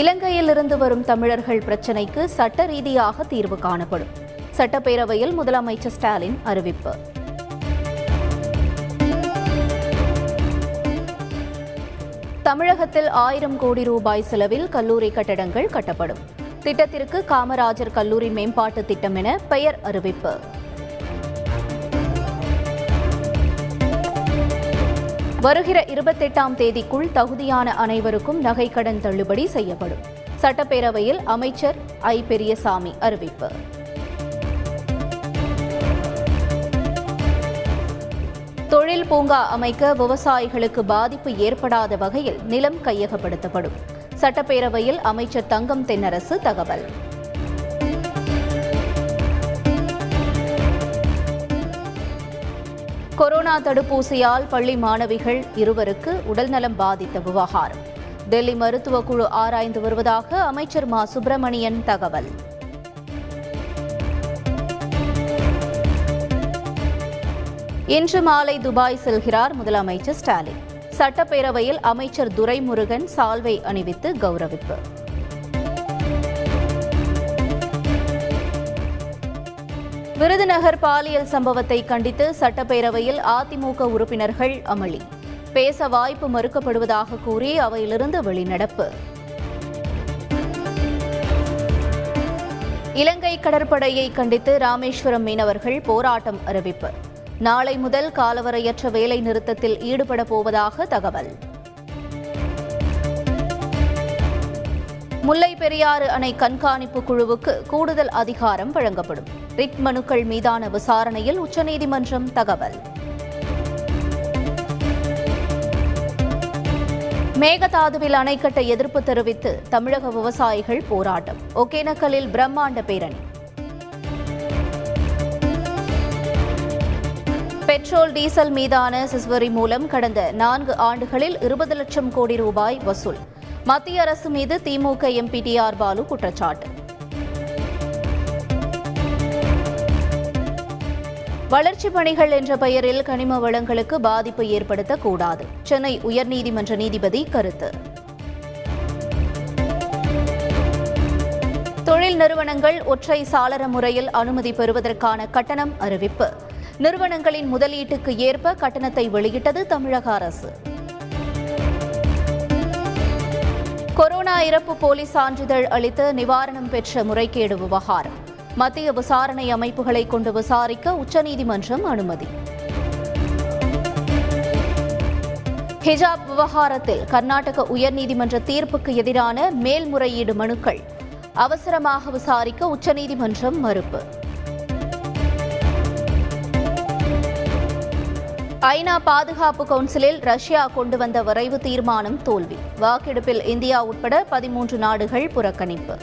இலங்கையில் இருந்து வரும் தமிழர்கள் பிரச்சினைக்கு சட்ட ரீதியாக தீர்வு காணப்படும். சட்டப்பேரவையில் முதலமைச்சர் ஸ்டாலின் அறிவிப்பு. தமிழகத்தில் ஆயிரம் கோடி ரூபாய் செலவில் கல்லூரி கட்டடங்கள் கட்டப்படும். திட்டத்திற்கு காமராஜர் கல்லூரி மேம்பாட்டு திட்டம் என பெயர் அறிவிப்பு. வருகிற இருபத்தெட்டாம் தேதிக்குள் தகுதியான அனைவருக்கும் நகைக்கடன் தள்ளுபடி செய்யப்படும். சட்டப்பேரவையில் அமைச்சர் ஐ. பெரியசாமி அறிவிப்பு. தொழில் பூங்கா அமைக்க விவசாயிகளுக்கு பாதிப்பு ஏற்படாத வகையில் நிலம் கையகப்படுத்தப்படும். சட்டப்பேரவையில் அமைச்சர் தங்கம் தென்னரசு தகவல். கொரோனா தடுப்பூசியால் பள்ளி மாணவிகள் இருவருக்கு உடல்நலம் பாதித்த விவகாரம். டெல்லி மருத்துவக் குழு ஆராய்ந்து வருவதாக அமைச்சர் மா. சுப்பிரமணியன் தகவல். இன்று மாலை துபாய் செல்கிறார் முதலமைச்சர் ஸ்டாலின். சட்டப்பேரவையில் அமைச்சர் துரைமுருகன் சால்வை அணிவித்து கௌரவிப்பு. விருதுநகர் பாலியல் சம்பவத்தை கண்டித்து சட்டப்பேரவையில் அதிமுக உறுப்பினர்கள் அமளி. பேச வாய்ப்பு மறுக்கப்படுவதாக கூறி அவையிலிருந்து வெளிநடப்பு. இலங்கை கடற்படையை கண்டித்து ராமேஸ்வரம் மீனவர்கள் போராட்டம் அறிவிப்பு. நாளை முதல் காலவரையற்ற வேலை நிறுத்தத்தில் ஈடுபட போவதாக தகவல். முல்லை பெரியாறு அணை கண்காணிப்பு குழுவுக்கு கூடுதல் அதிகாரம் வழங்கப்படும். ரிட் மனுக்கள் மீதான விசாரணையில் உச்சநீதிமன்றம் தகவல். மேகதாதுவில் அணை கட்ட எதிர்ப்பு தெரிவித்து தமிழக விவசாயிகள் போராட்டம். ஒகேனக்கலில் பிரம்மாண்ட பேரணி. பெட்ரோல் டீசல் மீதான சிஸ்வரி மூலம் கடந்த நான்கு ஆண்டுகளில் இருபது லட்சம் கோடி ரூபாய் வசூல். மத்திய அரசு மீது DMK MP T R Baalu குற்றச்சாட்டு. வளர்ச்சிப் பணிகள் என்ற பெயரில் கனிம வளங்களுக்கு பாதிப்பு ஏற்படுத்தக்கூடாது. சென்னை உயர்நீதிமன்ற நீதிபதி கருத்து. தொழில் நிறுவனங்கள் ஒற்றை சாளர முறையில் அனுமதி பெறுவதற்கான கட்டணம் அறிவிப்பு. நிறுவனங்களின் முதலீட்டுக்கு ஏற்ப கட்டணத்தை வெளியிட்டது தமிழக அரசு. கொரோனா இறப்பு போலி சான்றிதழ் அளித்து நிவாரணம் பெற்ற முறைகேடு விவகாரம். மத்திய விசாரணை அமைப்புகளை கொண்டு விசாரிக்க உச்சநீதிமன்றம் அனுமதி. ஹிஜாப் விவகாரத்தில் கர்நாடக உயர்நீதிமன்ற தீர்ப்புக்கு எதிரான மேல்முறையீடு மனுக்கள். அவசரமாக விசாரிக்க உச்சநீதிமன்றம் மறுப்பு. ஐநா பாதுகாப்பு கவுன்சிலில் ரஷ்யா கொண்டு வந்த வரைவு தீர்மானம் தோல்வி. வாக்கெடுப்பில் இந்தியா உட்பட பதிமூன்று நாடுகள் புறக்கணிப்பு.